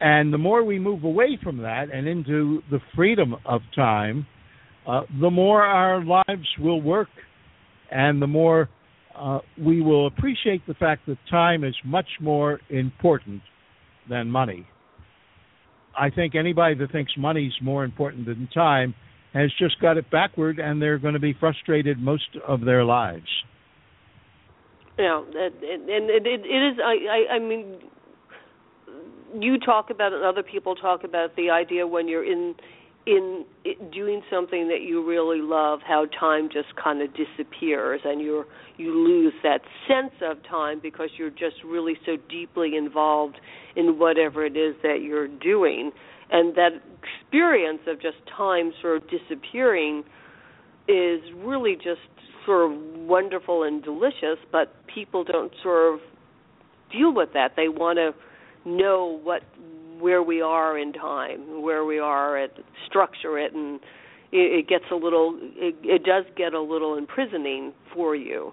And the more we move away from that and into the freedom of time, uh, the more our lives will work and the more uh, we will appreciate the fact that time is much more important than money. I think anybody that thinks money is more important than time has just got it backward and they're going to be frustrated most of their lives. Yeah, and, and it, it is. I, I, I mean, you talk about it, and other people talk about the idea when you're in in doing something that you really love how time just kind of disappears and you're you lose that sense of time because you're just really so deeply involved in whatever it is that you're doing. And that experience of just time sort of disappearing is really just sort of wonderful and delicious but people don't sort of deal with that. They want to know what where we are in time, where we are at structure it, and it, it gets a little, it, it does get a little imprisoning for you.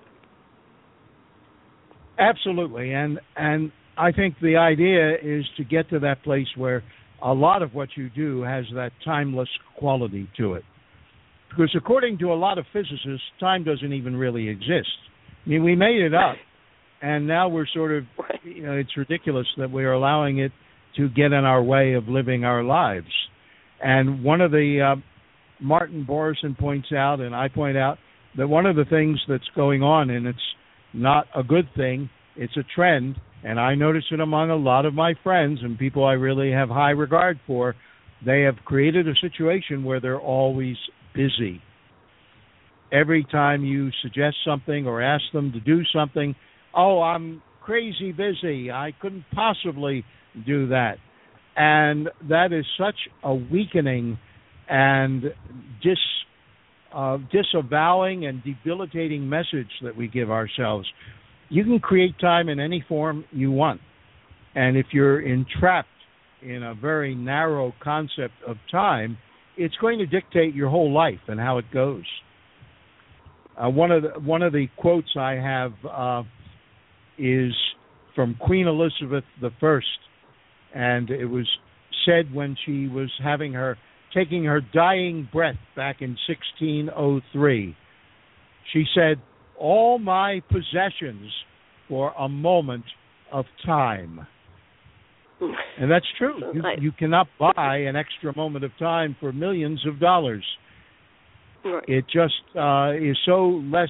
Absolutely, and and I think the idea is to get to that place where a lot of what you do has that timeless quality to it. Because according to a lot of physicists, time doesn't even really exist. I mean, we made it up, and now we're sort of, you know, it's ridiculous that we're allowing it to get in our way of living our lives. And one of the uh, Martin Boroson points out, and I point out that one of the things that's going on, and it's not a good thing, it's a trend, and I notice it among a lot of my friends and people I really have high regard for. They have created a situation where they're always busy. Every time you suggest something or ask them to do something, oh, I'm crazy busy. I couldn't possibly do that. And that is such a weakening and dis, uh, disavowing and debilitating message that we give ourselves. You can create time in any form you want. And if you're entrapped in a very narrow concept of time, it's going to dictate your whole life and how it goes. Uh, one of the one of the quotes I have uh, is from Queen Elizabeth I, and it was said when she was having her taking her dying breath back in 1603. She said, all my possessions for a moment of time. And that's true. You, you cannot buy an extra moment of time for millions of dollars. Right. It just uh, is so less.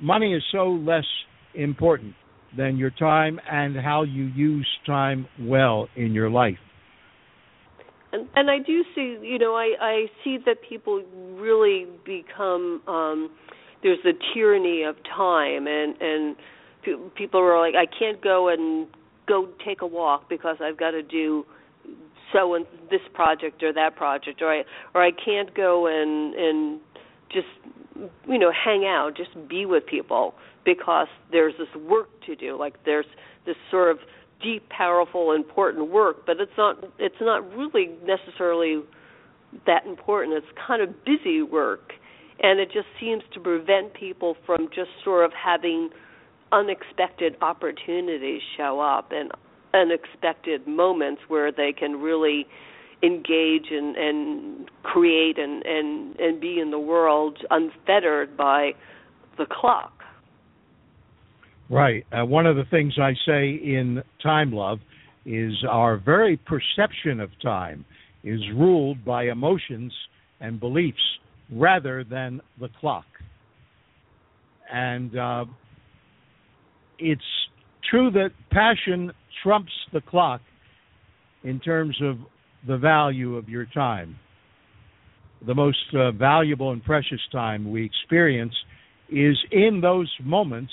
Money is so less important than your time and how you use time well in your life. And and I do see, you know, I I see that people really become um there's the tyranny of time and and pe- people are like I can't go and go take a walk because I've got to do so and this project or that project or I or I can't go and and just you know hang out just be with people because there's this work to do. Like there's this sort of deep powerful important work but it's not it's not really necessarily that important. It's kind of busy work and it just seems to prevent people from just sort of having unexpected opportunities show up and unexpected moments where they can really engage and, and create and, and, and be in the world unfettered by the clock. Right. Uh, one of the things I say in Time Love is our very perception of time is ruled by emotions and beliefs rather than the clock. And uh, it's true that passion trumps the clock in terms of the value of your time. The most uh, valuable and precious time we experience is in those moments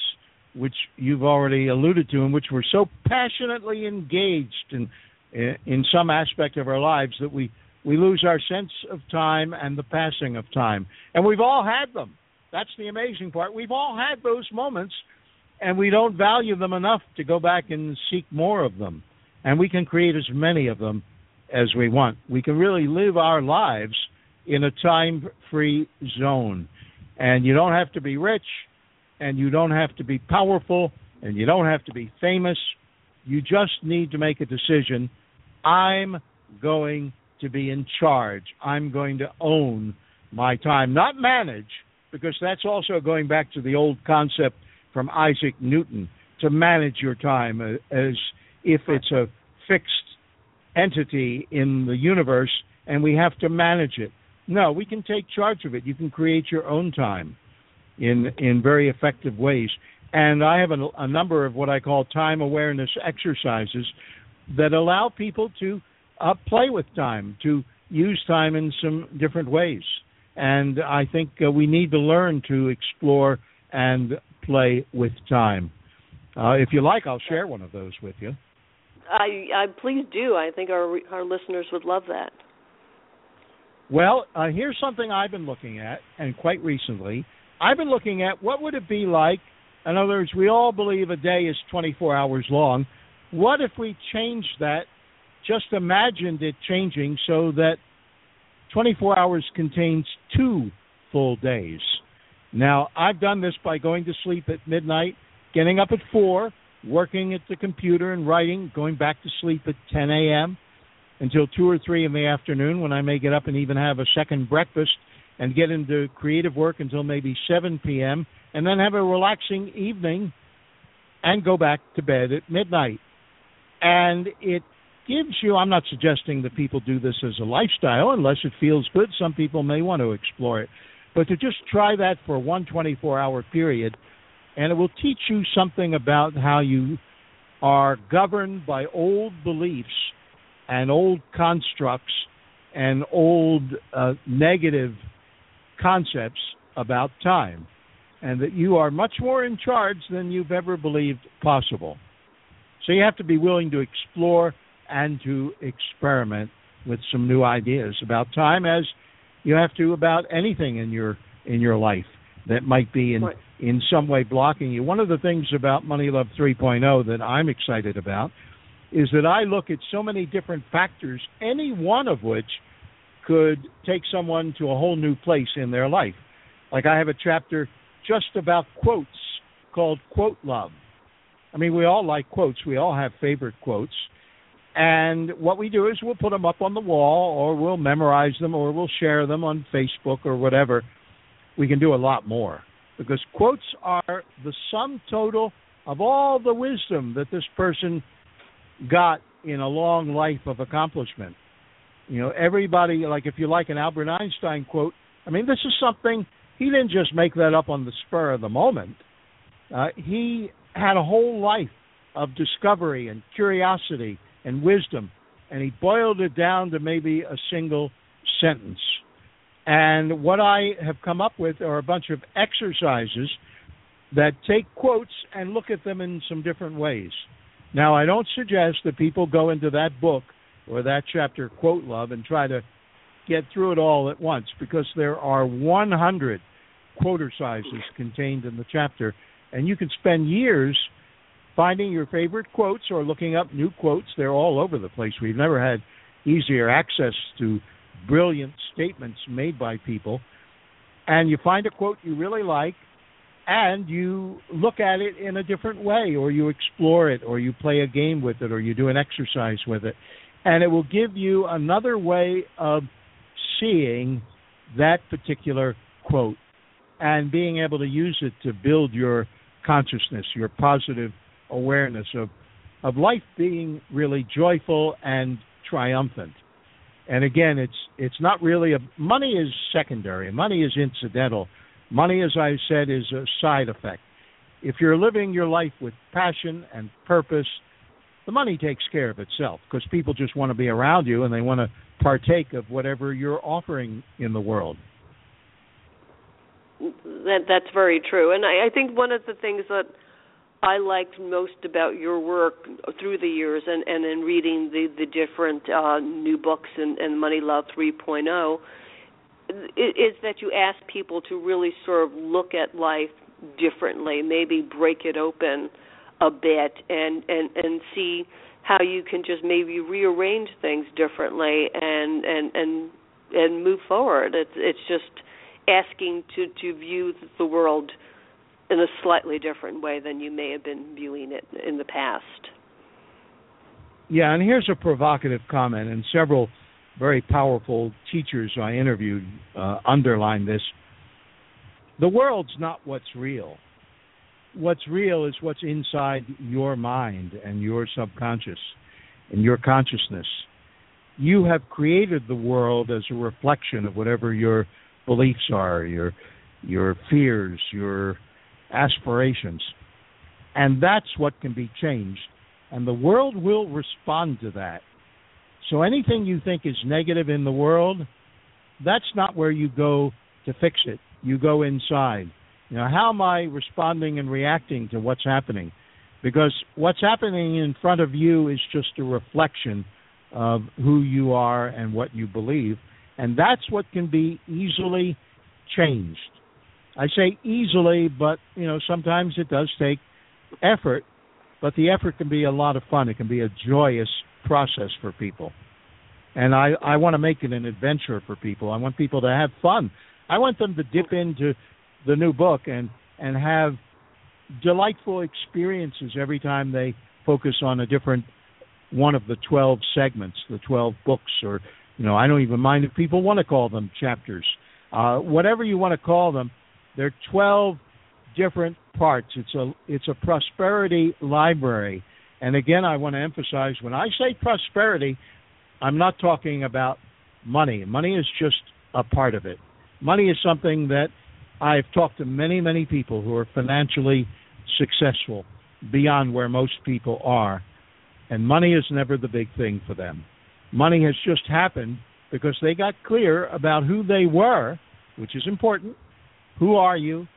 which you've already alluded to and which we're so passionately engaged in in some aspect of our lives that we we lose our sense of time and the passing of time. And we've all had them. That's the amazing part. We've all had those moments and we don't value them enough to go back and seek more of them. And we can create as many of them as we want. We can really live our lives in a time free zone. And you don't have to be rich, and you don't have to be powerful, and you don't have to be famous. You just need to make a decision. I'm going to be in charge. I'm going to own my time, not manage, because that's also going back to the old concept from Isaac Newton to manage your time uh, as if it's a fixed entity in the universe and we have to manage it. No, we can take charge of it. You can create your own time in in very effective ways. And I have a, a number of what I call time awareness exercises that allow people to uh, play with time, to use time in some different ways. And I think uh, we need to learn to explore and play with time. Uh, if you like, I'll share one of those with you. I, I please do. I think our our listeners would love that. Well, uh, here's something I've been looking at, and quite recently, I've been looking at what would it be like. In other words, we all believe a day is 24 hours long. What if we changed that? Just imagined it changing so that 24 hours contains two full days. Now, I've done this by going to sleep at midnight, getting up at 4, working at the computer and writing, going back to sleep at 10 a.m. until 2 or 3 in the afternoon when I may get up and even have a second breakfast and get into creative work until maybe 7 p.m. and then have a relaxing evening and go back to bed at midnight. And it gives you, I'm not suggesting that people do this as a lifestyle unless it feels good. Some people may want to explore it. But to just try that for one 24 hour period, and it will teach you something about how you are governed by old beliefs and old constructs and old uh, negative concepts about time, and that you are much more in charge than you've ever believed possible. So you have to be willing to explore and to experiment with some new ideas about time as you have to about anything in your in your life that might be in Right. in some way blocking you. One of the things about Money Love 3.0 that I'm excited about is that I look at so many different factors, any one of which could take someone to a whole new place in their life. Like I have a chapter just about quotes called Quote Love. I mean, we all like quotes. We all have favorite quotes. And what we do is we'll put them up on the wall or we'll memorize them or we'll share them on Facebook or whatever. We can do a lot more. because quotes are the sum total of all the wisdom that this person got in a long life of accomplishment. You know, everybody, like if you like an Albert Einstein quote, I mean, this is something, he didn't just make that up on the spur of the moment. Uh, he had a whole life of discovery and curiosity and wisdom, and he boiled it down to maybe a single sentence. And what I have come up with are a bunch of exercises that take quotes and look at them in some different ways. Now, I don't suggest that people go into that book or that chapter, Quote Love, and try to get through it all at once because there are 100 quoter sizes contained in the chapter, and you can spend years finding your favorite quotes or looking up new quotes. They're all over the place. We've never had easier access to brilliant statements made by people. And you find a quote you really like, and you look at it in a different way, or you explore it, or you play a game with it, or you do an exercise with it. And it will give you another way of seeing that particular quote and being able to use it to build your consciousness, your positive awareness of of life being really joyful and triumphant. And again, it's it's not really a money is secondary. Money is incidental. Money, as I said, is a side effect. If you're living your life with passion and purpose, the money takes care of itself because people just want to be around you and they want to partake of whatever you're offering in the world. That that's very true, and I, I think one of the things that I liked most about your work through the years, and and in reading the the different uh, new books and, and Money Love 3.0, is that you ask people to really sort of look at life differently, maybe break it open a bit, and and and see how you can just maybe rearrange things differently and and and and move forward. It's it's just asking to to view the world in a slightly different way than you may have been viewing it in the past. Yeah, and here's a provocative comment, and several very powerful teachers I interviewed uh, underlined this. The world's not what's real. What's real is what's inside your mind and your subconscious and your consciousness. You have created the world as a reflection of whatever your beliefs are, your your fears, your aspirations. And that's what can be changed. And the world will respond to that. So anything you think is negative in the world, that's not where you go to fix it. You go inside. You know, how am I responding and reacting to what's happening? Because what's happening in front of you is just a reflection of who you are and what you believe. And that's what can be easily changed. I say easily, but you know sometimes it does take effort. But the effort can be a lot of fun. It can be a joyous process for people, and I I want to make it an adventure for people. I want people to have fun. I want them to dip into the new book and and have delightful experiences every time they focus on a different one of the 12 segments, the 12 books, or you know, I don't even mind if people want to call them chapters, uh, whatever you want to call them. There are 12 different parts. It's a it's a prosperity library. And again, I want to emphasize when I say prosperity, I'm not talking about money. Money is just a part of it. Money is something that I've talked to many, many people who are financially successful beyond where most people are. And money is never the big thing for them. Money has just happened because they got clear about who they were, which is important, who are you?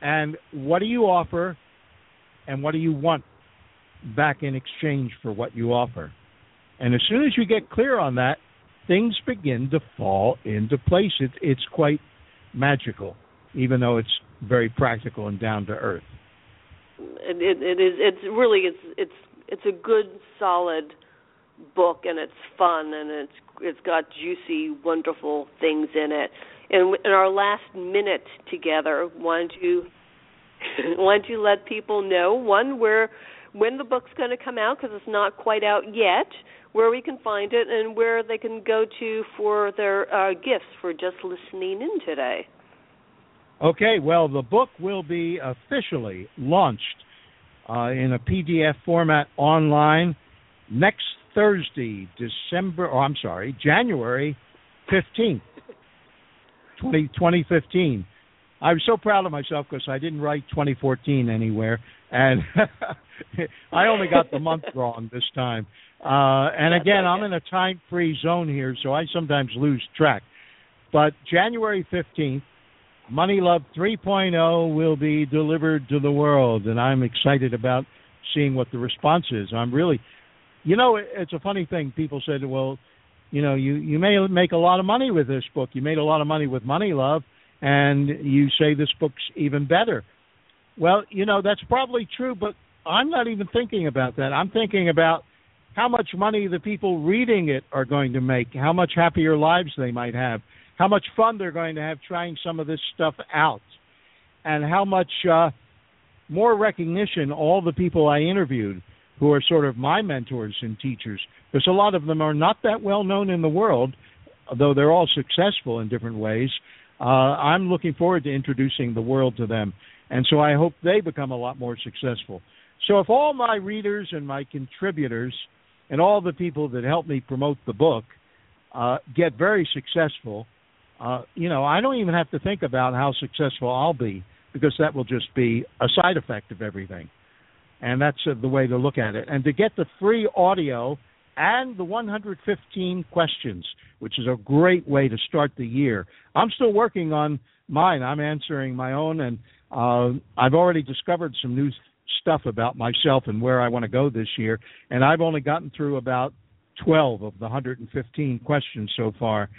And what do you offer? And what do you want back in exchange for what you offer? And as soon as you get clear on that, things begin to fall into place. It, it's quite magical, even though it's very practical and down to earth. It, it, it is. It's really. It's. It's. It's a good, solid book, and it's fun, and it's. It's got juicy, wonderful things in it in, in our last minute together, why don't you why don't you let people know one where when the book's going to come out because it's not quite out yet, where we can find it, and where they can go to for their uh, gifts for just listening in today. Okay, well, the book will be officially launched uh, in a PDF format online next Thursday, December, or I'm sorry, January 15th, 20, 2015. I was so proud of myself because I didn't write 2014 anywhere, and I only got the month wrong this time. Uh, and again, I'm in a time-free zone here, so I sometimes lose track. But January 15th, Money Love 3.0 will be delivered to the world, and I'm excited about seeing what the response is. I'm really, you know, it's a funny thing. People said, well, you know, you you may make a lot of money with this book. You made a lot of money with Money Love, and you say this book's even better. Well, you know, that's probably true, but I'm not even thinking about that. I'm thinking about how much money the people reading it are going to make, how much happier lives they might have, how much fun they're going to have trying some of this stuff out, and how much uh, more recognition all the people I interviewed, who are sort of my mentors and teachers, because a lot of them are not that well known in the world, though they're all successful in different ways. Uh, I'm looking forward to introducing the world to them, and so I hope they become a lot more successful. So if all my readers and my contributors and all the people that help me promote the book uh, get very successful, uh, you know, I don't even have to think about how successful I'll be because that will just be a side effect of everything. And that's uh, the way to look at it. And to get the free audio and the 115 questions, which is a great way to start the year. I'm still working on mine. I'm answering my own, and uh, I've already discovered some new stuff about myself and where I want to go this year. And I've only gotten through about 12 of the 115 questions so far.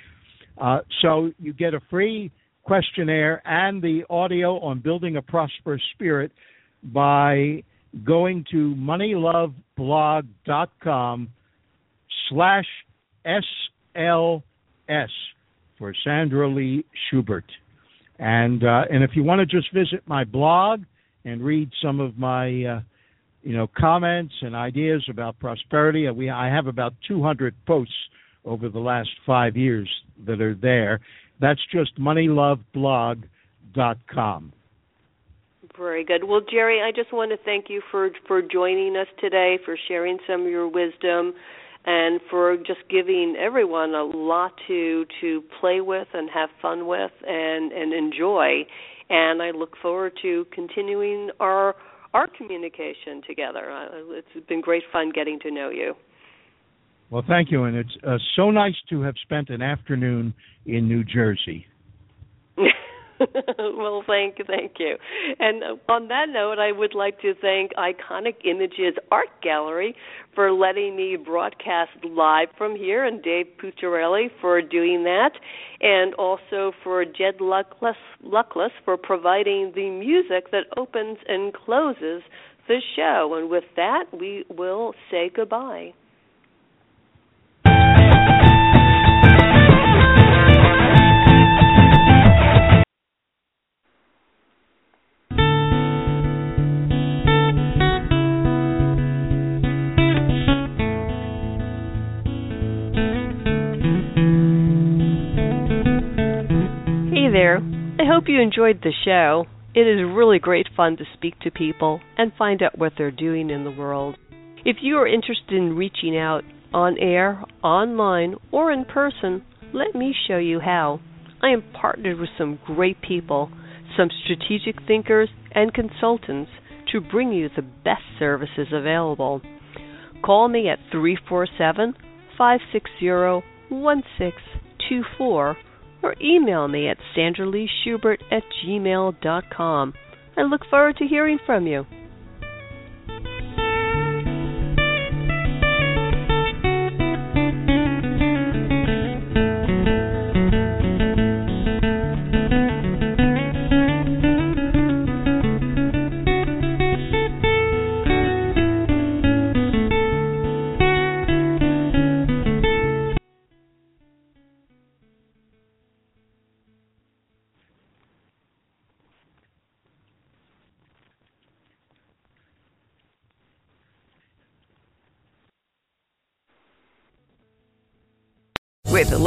Uh, so you get a free questionnaire and the audio on building a prosperous spirit by going to moneyloveblog.com slash SLS for Sandra Lee Schubert. And uh, and if you want to just visit my blog and read some of my uh, you know comments and ideas about prosperity, uh, we I have about 200 posts over the last five years that are there. That's just moneyloveblog.com. Very good. Well, Jerry, I just want to thank you for for joining us today, for sharing some of your wisdom, and for just giving everyone a lot to to play with and have fun with and and enjoy. And I look forward to continuing our our communication together. Uh, it's been great fun getting to know you. Well, thank you, and it's uh, so nice to have spent an afternoon in New Jersey. well, thank you, thank you. And uh, on that note, I would like to thank Iconic Images Art Gallery for letting me broadcast live from here, and Dave Pucciarelli for doing that, and also for Jed Luckless, Luckless for providing the music that opens and closes the show. And with that, we will say goodbye. Enjoyed the show. It is really great fun to speak to people and find out what they're doing in the world. If you are interested in reaching out on air, online, or in person, let me show you how. I am partnered with some great people, some strategic thinkers, and consultants to bring you the best services available. Call me at 347 560 1624 or email me at sandraleeschubert at gmail.com. I look forward to hearing from you.